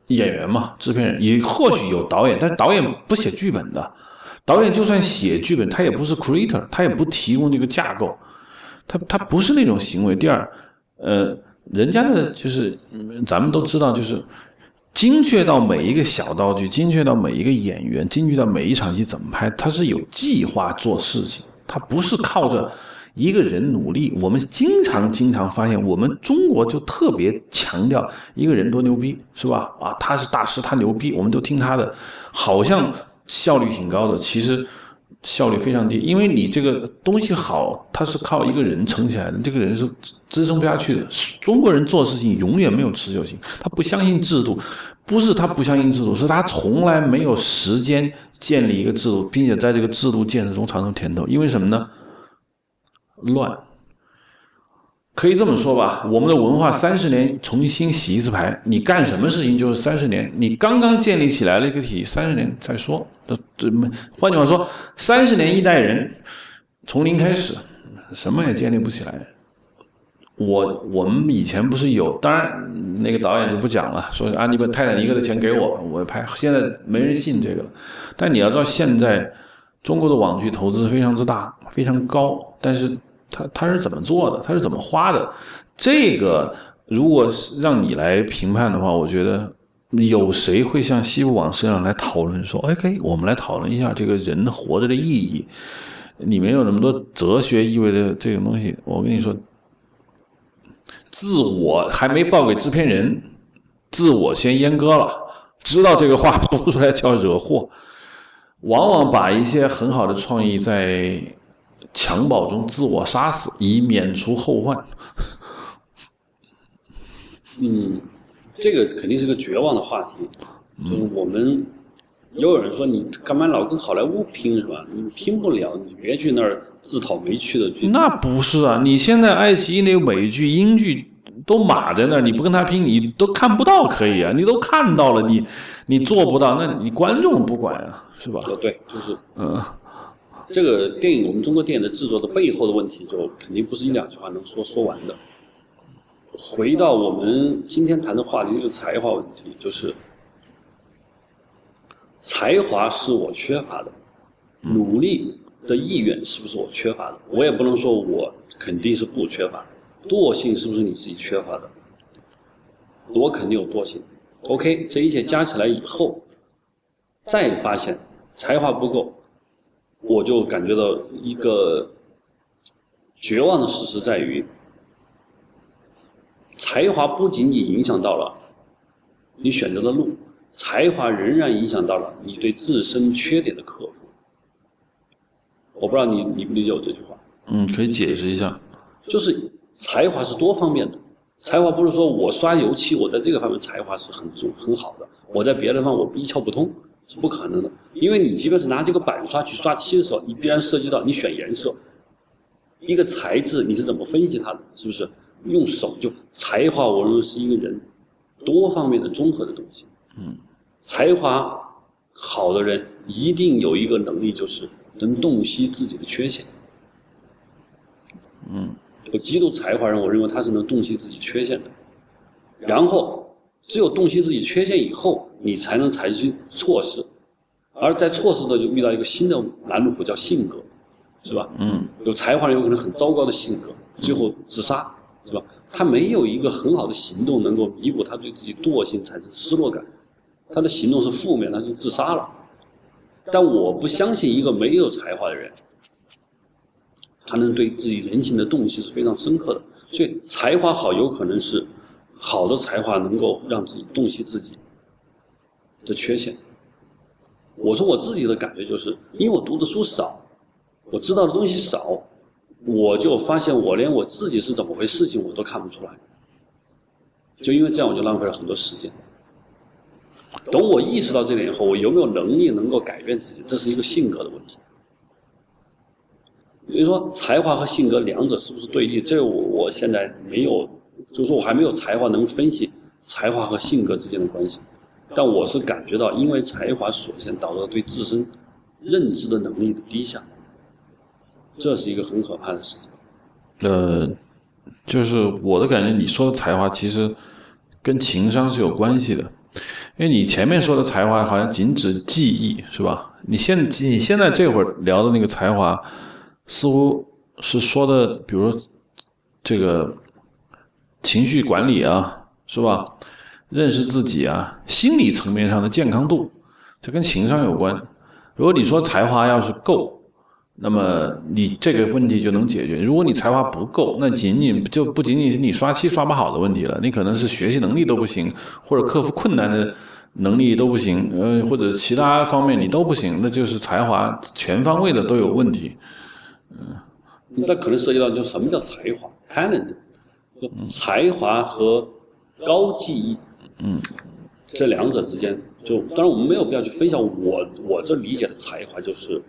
演员嘛？制片人也或许有导演，但是导演不写剧本的。导演就算写剧本，他也不是 creator，他也不提供这个架构，他他不是那种行为。第二，呃，人家的就是咱们都知道，就是精确到每一个小道具，精确到每一个演员，精确到每一场戏怎么拍，他是有计划做事情，他不是靠着一个人努力。我们经常经常发现，我们中国就特别强调一个人多牛逼，是吧？啊，他是大师，他牛逼，我们都听他的，好像。效率挺高的，其实效率非常低，因为你这个东西好，它是靠一个人撑起来的，这个人是支撑不下去的。中国人做事情永远没有持久性，他不相信制度，不是他不相信制度，是他从来没有时间建立一个制度，并且在这个制度建设中尝到甜头。因为什么呢？乱。可以这么说吧，我们的文化三十年重新洗一次牌，你干什么事情就是三十年。你刚刚建立起来了一个体系，三十年再说。这这没，换句话说，三十年一代人从零开始，什么也建立不起来。我我们以前不是有，当然那个导演就不讲了，说啊，你把泰坦尼克的钱给我，我拍。现在没人信这个，但你要知道，现在中国的网剧投资非常之大，非常高，但是。他他是怎么做的？他是怎么花的？这个如果是让你来评判的话，我觉得有谁会像西部往事上来讨论说：“OK，我们来讨论一下这个人活着的意义，里面有那么多哲学意味的这种东西。”我跟你说，自我还没报给制片人，自我先阉割了，知道这个话说出来叫惹祸，往往把一些很好的创意在。襁褓中自我杀死，以免除后患。嗯，这个肯定是个绝望的话题。就是我们，也有人说你干嘛老跟好莱坞拼是吧？你拼不了，你别去那儿自讨没趣的去。那不是啊！你现在爱奇艺那美剧、英剧都码在那儿，你不跟他拼，你都看不到。可以啊，你都看到了，你你做不到，那你观众不管啊，是吧？对，就是嗯。这个电影，我们中国电影的制作的背后的问题，就肯定不是一两句话能说说完的。回到我们今天谈的话题，就是才华问题，就是才华是我缺乏的，努力的意愿是不是我缺乏的？我也不能说我肯定是不缺乏，惰性是不是你自己缺乏的？我肯定有惰性。OK，这一切加起来以后，再发现才华不够。我就感觉到一个绝望的事实在于，才华不仅仅影响到了你选择的路，才华仍然影响到了你对自身缺点的克服。我不知道你理不理解我这句话？嗯，可以解释一下。就是才华是多方面的，才华不是说我刷油漆，我在这个方面才华是很足很好的，我在别的地方我一窍不通。是不可能的，因为你即便是拿这个板刷去刷漆的时候，你必然涉及到你选颜色，一个材质你是怎么分析它的，是不是？用手就才华，我认为是一个人多方面的综合的东西。嗯，才华好的人一定有一个能力，就是能洞悉自己的缺陷。嗯，有极度才华人，我认为他是能洞悉自己缺陷的，然后。只有洞悉自己缺陷以后，你才能采取措施，而在措施的就遇到一个新的拦路虎，叫性格，是吧？嗯，有才华人有可能很糟糕的性格，最后自杀，是吧？他没有一个很好的行动能够弥补他对自己惰性产生失落感，他的行动是负面，他就自杀了。但我不相信一个没有才华的人，他能对自己人性的洞悉是非常深刻的。所以才华好，有可能是。好的才华能够让自己洞悉自己的缺陷。我说我自己的感觉就是，因为我读的书少，我知道的东西少，我就发现我连我自己是怎么回事情我都看不出来。就因为这样，我就浪费了很多时间。等我意识到这点以后，我有没有能力能够改变自己，这是一个性格的问题。比如说，才华和性格两者是不是对立？这我我现在没有，就是说我还没有才华能分析才华和性格之间的关系。但我是感觉到，因为才华所限，导致对自身认知的能力的低下，这是一个很可怕的事情。呃，就是我的感觉，你说的才华其实跟情商是有关系的。因为你前面说的才华好像仅指记忆，是吧？你现你现在这会儿聊的那个才华，似乎是说的，比如说这个情绪管理啊，是吧？认识自己啊，心理层面上的健康度，这跟情商有关。如果你说才华要是够，那么你这个问题就能解决。如果你才华不够，那仅仅就不仅仅是你刷漆刷不好的问题了，你可能是学习能力都不行，或者克服困难的能力都不行，呃，或者其他方面你都不行，那就是才华全方位的都有问题。嗯，那可能涉及到就什么叫才华 （talent），才华和高技艺。嗯，这两者之间，就当然我们没有必要去分享我我这理解的才华，就是，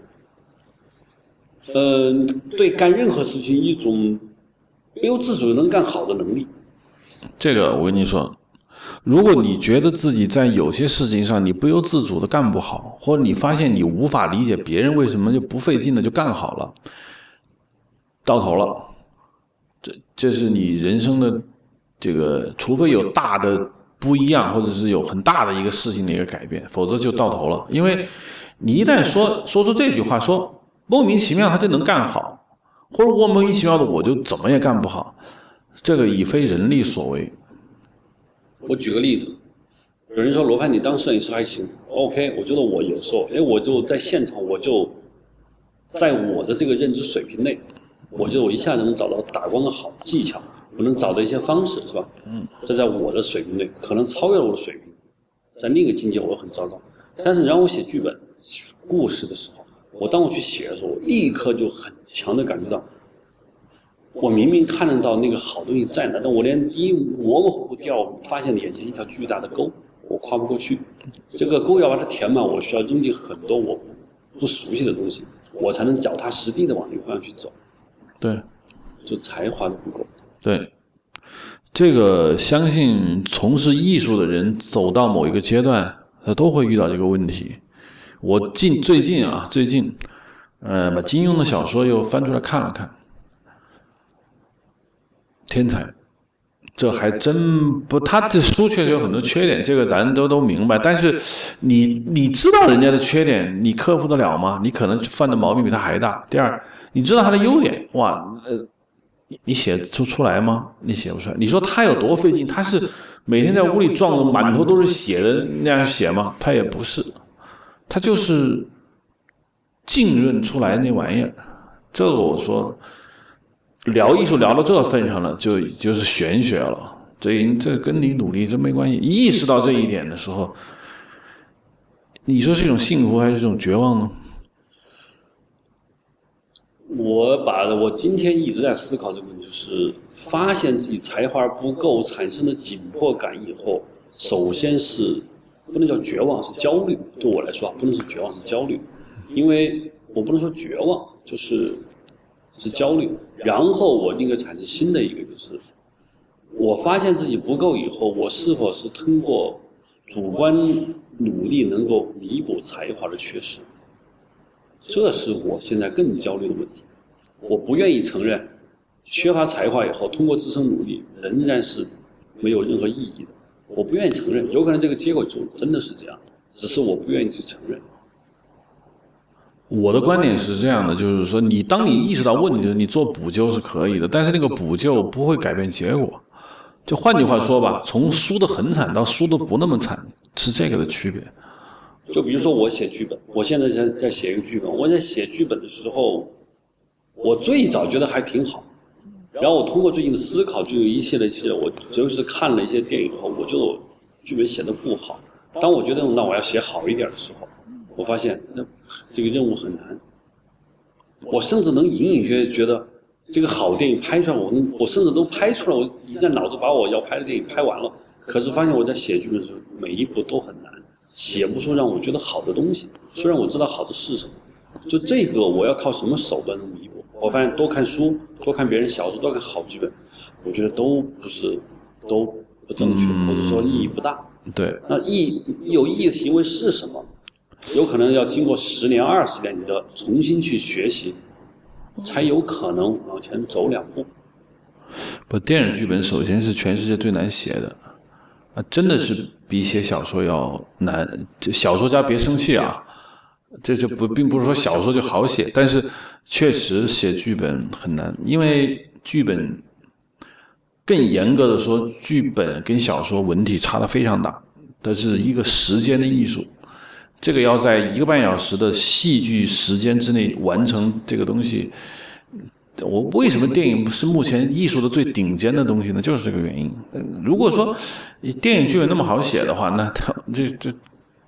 嗯，对干任何事情一种不由自主能干好的能力。这个我跟你说，如果你觉得自己在有些事情上你不由自主的干不好，或者你发现你无法理解别人为什么就不费劲的就干好了，到头了，这这是你人生的这个，除非有大的。不一样，或者是有很大的一个事情的一个改变，否则就到头了。因为，你一旦说说出这句话，说莫名其妙他就能干好，或者我莫名其妙的我就怎么也干不好，这个已非人力所为。我举个例子，有人说罗盘你当摄影师还行，OK，我觉得我有时候，哎，我就在现场，我就在我的这个认知水平内，我觉得我一下子能找到打光的好技巧。我能找到一些方式，是吧？嗯，这在我的水平内可能超越了我的水平，在另一个境界我很糟糕。但是你让我写剧本、故事的时候，我当我去写的时候，我立刻就很强的感觉到，我明明看得到那个好东西在哪，但我连第一模模糊糊掉，发现眼前一条巨大的沟，我跨不过去。这个沟要把它填满，我需要扔进很多我不熟悉的东西，我才能脚踏实地的往那个方向去走。对，就才华都不够。对，这个相信从事艺术的人走到某一个阶段，他都会遇到这个问题。我近最近啊，最近，呃，把金庸的小说又翻出来看了看，天才，这还真不，他这书确实有很多缺点，这个咱都都明白。但是你你知道人家的缺点，你克服得了吗？你可能犯的毛病比他还大。第二，你知道他的优点，哇，呃。你写出出来吗？你写不出来。你说他有多费劲？他是每天在屋里撞的满头都是血的那样写吗？他也不是，他就是浸润出来那玩意儿。这个我说，聊艺术聊到这份上了，就就是玄学了。这这跟你努力真没关系。意识到这一点的时候，你说是一种幸福还是一种绝望呢？我把我今天一直在思考这个问题，就是发现自己才华不够产生的紧迫感以后，首先是不能叫绝望，是焦虑。对我来说，不能是绝望，是焦虑，因为我不能说绝望，就是是焦虑。然后我应该产生新的一个，就是我发现自己不够以后，我是否是通过主观努力能够弥补才华的缺失？这是我现在更焦虑的问题，我不愿意承认，缺乏才华以后，通过自身努力仍然是没有任何意义的。我不愿意承认，有可能这个结果就真的是这样，只是我不愿意去承认。我的观点是这样的，就是说，你当你意识到问题的时候，你做补救是可以的，但是那个补救不会改变结果。就换句话说吧，从输的很惨到输的不那么惨，是这个的区别。就比如说我写剧本，我现在在在写一个剧本。我在写剧本的时候，我最早觉得还挺好，然后我通过最近的思考，就有一些的一些，我就是看了一些电影后，我觉得我剧本写的不好。当我觉得那我要写好一点的时候，我发现那这个任务很难。我甚至能隐隐约约觉得这个好电影拍出来，我能我甚至都拍出来，我已经在脑子把我要拍的电影拍完了。可是发现我在写剧本的时候，每一步都很难，写不出让我觉得好的东西。虽然我知道好的是什么，就这个我要靠什么手段能弥补？我发现多看书，多看别人小说，多看好剧本，我觉得都不是都不正确，或者说意义不大。对，那意有意义的行为是什么？有可能要经过十年、二十年，你的重新去学习，才有可能往前走两步。不，电影剧本首先是全世界最难写的，啊，真的是比写小说要难。就小说家别生气啊，这就不并不是说小说就好写，但是确实写剧本很难，因为剧本更严格的说，剧本跟小说文体差的非常大，它是一个时间的艺术。这个要在一个半小时的戏剧时间之内完成这个东西，我为什么电影是目前艺术的最顶尖的东西呢？就是这个原因。如果说电影剧本那么好写的话，那它这这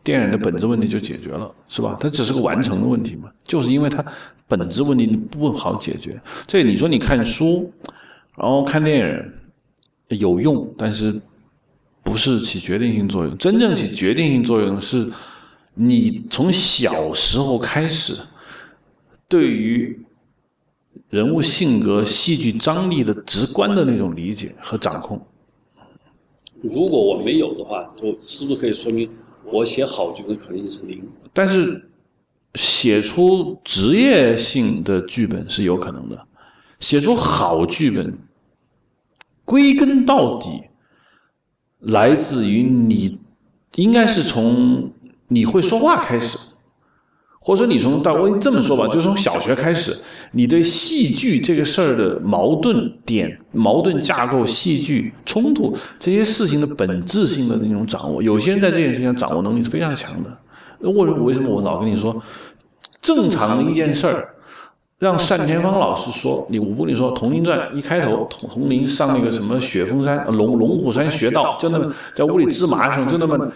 电影的本质问题就解决了，是吧？它只是个完成的问题嘛，就是因为它本质问题不好解决。这你说你看书，然后看电影有用，但是不是起决定性作用。真正起决定性作用是。你从小时候开始，对于人物性格、戏剧张力的直观的那种理解和掌控。如果我没有的话，就是不是可以说明我写好剧本可能性是零？但是写出职业性的剧本是有可能的，写出好剧本，归根到底来自于你，应该是从。你会说话开始，或者说你从到我这么说吧，就从小学开始，你对戏剧这个事儿的矛盾点、矛盾架构、戏剧冲突这些事情的本质性的那种掌握，有些人在这件事情上掌握能力是非常强的。为为什么我老跟你说，正常的一件事儿，让单田芳老师说，你我不跟你说《铜陵传》一开头，铜铜陵上那个什么雪峰山、龙龙虎山学道，就那么在屋里织麻绳，就那么。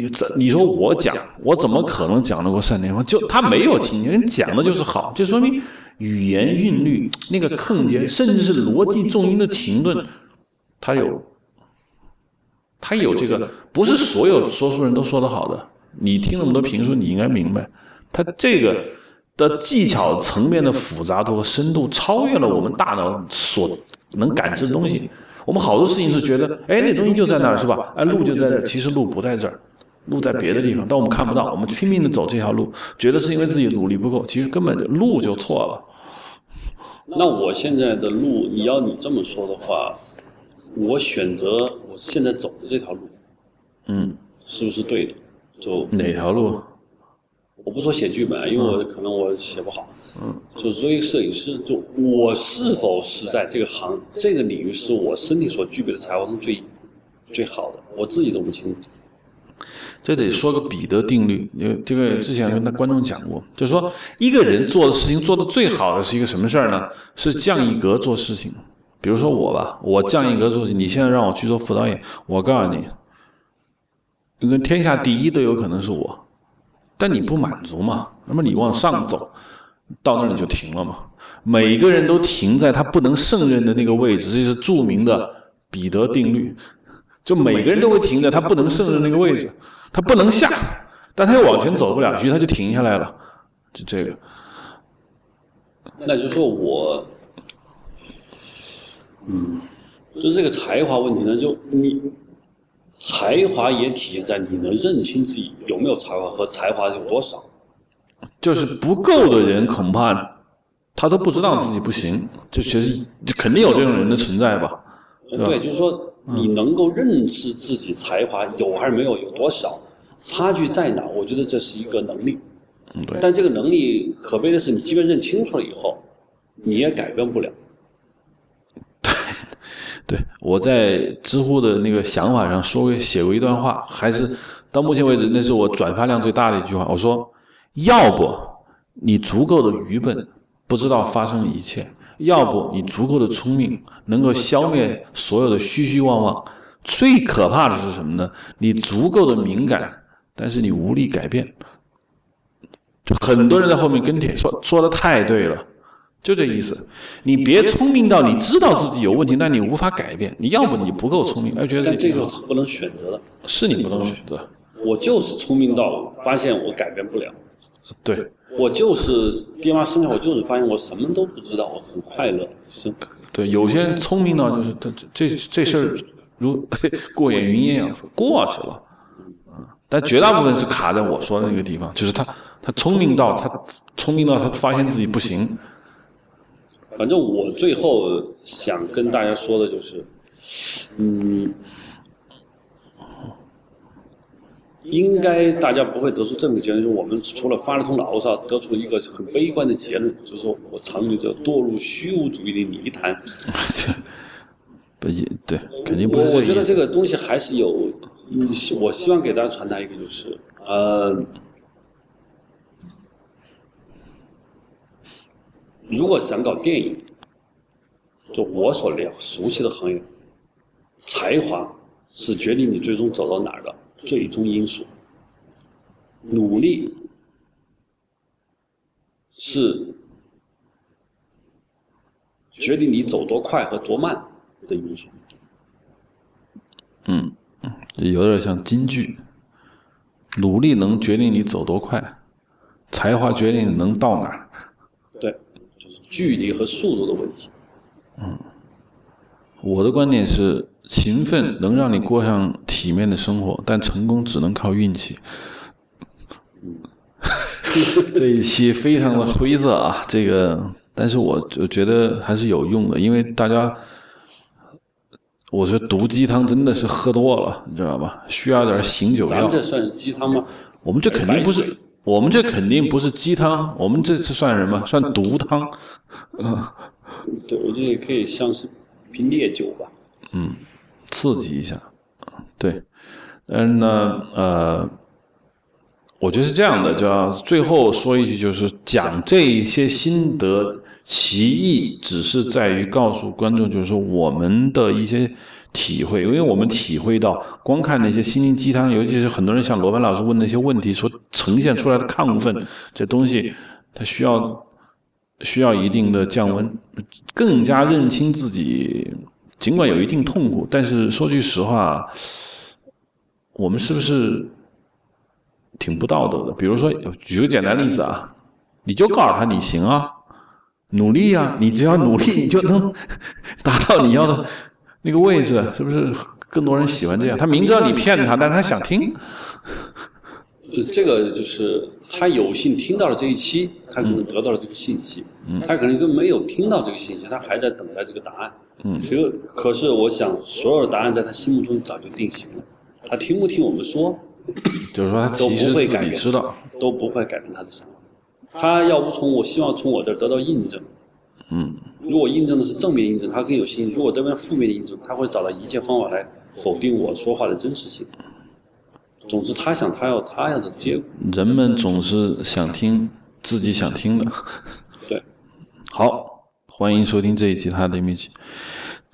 你怎你说我讲，我怎么可能讲得过单田芳？就他没有情节，人讲的就是好，就说明语言韵律那个空间，甚至是逻辑重音的停顿，他有，他有这个，不是所有说书人都说的好的。你听那么多评书，你应该明白，他这个的技巧层面的复杂度和深度，超越了我们大脑所能感知的东西。我们好多事情是觉得，哎，那东西就在那儿，是吧？哎，路就在这儿，其实路不在这儿。路在别的地方，但我们看不到。我们拼命的走这条路，觉得是因为自己努力不够，其实根本就路就错了。那我现在的路，你要你这么说的话，我选择我现在走的这条路，嗯，是不是对的？就哪条路？我不说写剧本，因为我可能我写不好。嗯，就作为摄影师，就我是否是在这个行这个领域，是我身体所具备的才华中最最好的，我自己都不清楚。这得说个彼得定律，因为这个之前跟他观众讲过，就是说一个人做的事情做的最好的是一个什么事儿呢？是降一格做事情。比如说我吧，我降一格做事情，你现在让我去做副导演，我告诉你，因为天下第一都有可能是我，但你不满足嘛？那么你往上走，到那儿你就停了嘛？每个人都停在他不能胜任的那个位置，这是著名的彼得定律。就每个人都会停在他不能胜任那个位置。他不能下，但他又往前走不了，于是他就停下来了。就这个，那就是说我，嗯，就这个才华问题呢，就你才华也体现在你能认清自己有没有才华和才华有多少。就是不够的人，恐怕他都不知道自己不行。就其实肯定有这种人的存在吧？对，就是说。你能够认识自己才华有还是没有，有多少差距在哪？我觉得这是一个能力。嗯，对。但这个能力可悲的是，你即便认清楚了以后，你也改变不了。对，对，我在知乎的那个想法上说过写过一段话，还是到目前为止那是我转发量最大的一句话。我说，要不你足够的愚笨，不知道发生一切。要不你足够的聪明，能够消灭所有的虚虚妄妄。最可怕的是什么呢？你足够的敏感，但是你无力改变。就很多人在后面跟帖说说的太对了，就这意思。你别聪明到你知道自己有问题，但你无法改变。你要不你不够聪明，而觉得但这个是不能选择的。是你不能选择。我就是聪明到发现我改变不了，对我就是爹妈生下我就是发现我什么都不知道，我很快乐。是，对，有些人聪明到就是他这这这事儿如 过眼云烟一样过去了，嗯，但绝大部分是卡在我说的那个地方，就是他他聪明到他聪明到他发现自己不行。反正我最后想跟大家说的就是，嗯，应该大家不会得出这么个结论，就是我们除了发了通牢骚，得出一个很悲观的结论，就是说我常年就堕入虚无主义的泥潭。不也对，肯定不是我我觉得这个东西还是有，嗯，我希望给大家传达一个就是，呃，如果想搞电影，就我所了熟悉的行业，才华是决定你最终走到哪儿的最终因素，努力是决定你走多快和多慢的因素。嗯有点像京剧，努力能决定你走多快，才华决定你能到哪儿。对，就是距离和速度的问题。嗯我的观点是，勤奋能让你过上体面的生活，但成功只能靠运气。这一期非常的灰色啊，这个，但是我就觉得还是有用的，因为大家，我觉得毒鸡汤真的是喝多了，你知道吧？需要点醒酒药咱们。这算是鸡汤吗？我们这肯定不是，我们这肯定不是鸡汤，我们这是算什么？算毒汤。对，我觉得也可以像是瓶烈酒吧。刺激一下，对，但是呢，呃，我觉得是这样的，就要最后说一句，就是讲这一些心得，其意只是在于告诉观众，就是说我们的一些体会，因为我们体会到，光看那些心灵鸡汤，尤其是很多人像罗盘老师问那些问题所呈现出来的亢奋，这东西它需要需要一定的降温，更加认清自己。尽管有一定痛苦，但是说句实话，我们是不是挺不道德的？比如说，举个简单例子啊，你就告诉他你行啊，努力啊，你只要努力，你就能 达到你要的那个位置，是不是？更多人喜欢这样，他明知道你骗他，但是他想听。呃，这个就是他有幸听到了这一期，他可能得到了这个信息，他可能根本没有听到这个信息，他还在等待这个答案。嗯，可可是我想，所有的答案在他心目中早就定型了，他听不听我们说，就是说，他都不会改变，知道，都不会改变他的想法。他要不从我希望从我这儿得到印证，嗯，如果印证的是正面印证，他更有信心；如果这边负面的印证，他会找到一切方法来否定我说话的真实性。总之，他想他要他要的结果。人们总是想听自己想听的。对，好，欢迎收听这一期《哈德米奇》。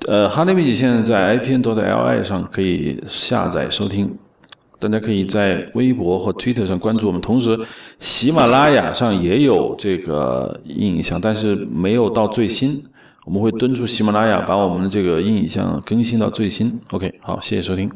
呃，哈德米奇现在在 IPN.LI 上可以下载收听，大家可以在微博和 Twitter 上关注我们。同时，喜马拉雅上也有这个音影像，但是没有到最新。我们会敦促喜马拉雅把我们的这个音影像更新到最新。OK，好，谢谢收听。